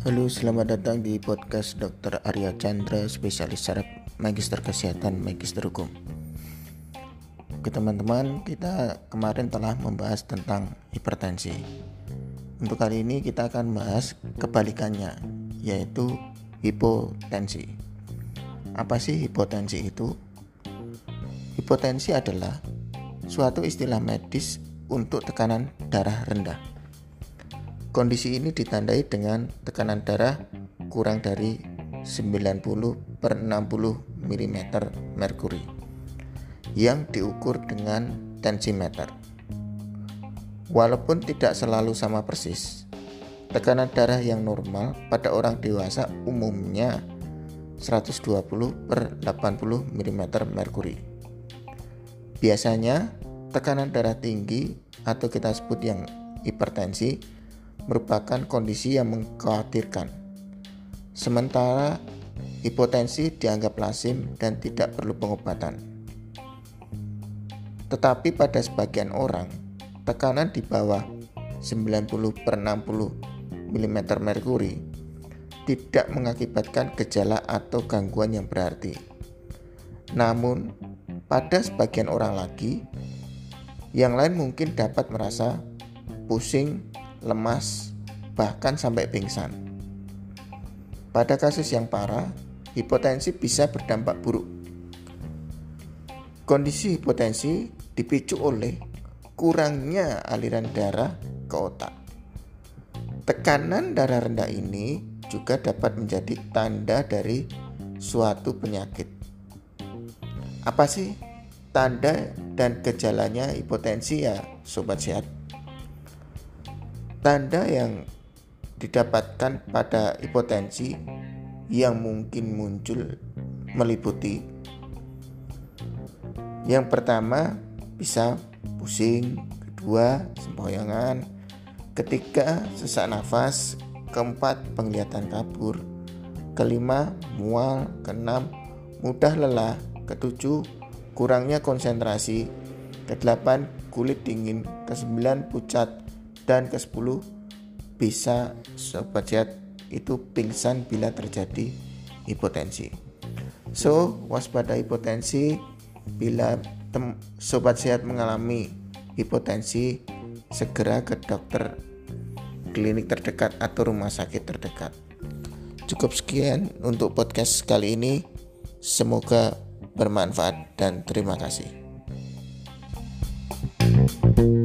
Halo, selamat datang di podcast Dr. Arya Chandra, spesialis saraf, magister kesehatan, magister hukum. Oke teman-teman, kita kemarin telah membahas tentang hipertensi. Untuk kali ini kita akan bahas kebalikannya, yaitu hipotensi. Apa sih hipotensi itu? Hipotensi adalah suatu istilah medis untuk tekanan darah rendah Kondisi ini ditandai dengan tekanan darah kurang dari 90 per 60 mm merkuri yang diukur dengan tensimeter. Walaupun tidak selalu sama persis, tekanan darah yang normal pada orang dewasa umumnya 120 per 80 mm merkuri. Biasanya, tekanan darah tinggi atau kita sebut yang hipertensi merupakan kondisi yang mengkhawatirkan. Sementara hipotensi dianggap lazim dan tidak perlu pengobatan. Tetapi pada sebagian orang, tekanan di bawah 90 per 60 mm merkuri tidak mengakibatkan gejala atau gangguan yang berarti. Namun, pada sebagian orang lagi, yang lain mungkin dapat merasa pusing, lemas, bahkan sampai pingsan. Pada kasus yang parah, hipotensi bisa berdampak buruk. Kondisi hipotensi dipicu oleh kurangnya aliran darah ke otak. Tekanan darah rendah ini juga dapat menjadi tanda dari suatu penyakit. Apa sih tanda dan gejalanya hipotensi ya sobat sehat? Tanda yang didapatkan pada hipotensi yang mungkin muncul meliputi. Yang pertama bisa pusing, kedua sempoyongan, ketiga sesak nafas, keempat penglihatan kabur, kelima mual, keenam mudah lelah, ketujuh kurangnya konsentrasi, kedelapan kulit dingin, kesembilan pucat, dan ke-10 bisa sobat sehat itu pingsan bila terjadi hipotensi. So, waspada hipotensi bila sobat sehat mengalami hipotensi segera ke dokter klinik terdekat atau rumah sakit terdekat. Cukup sekian untuk podcast kali ini. Semoga bermanfaat dan terima kasih. thank you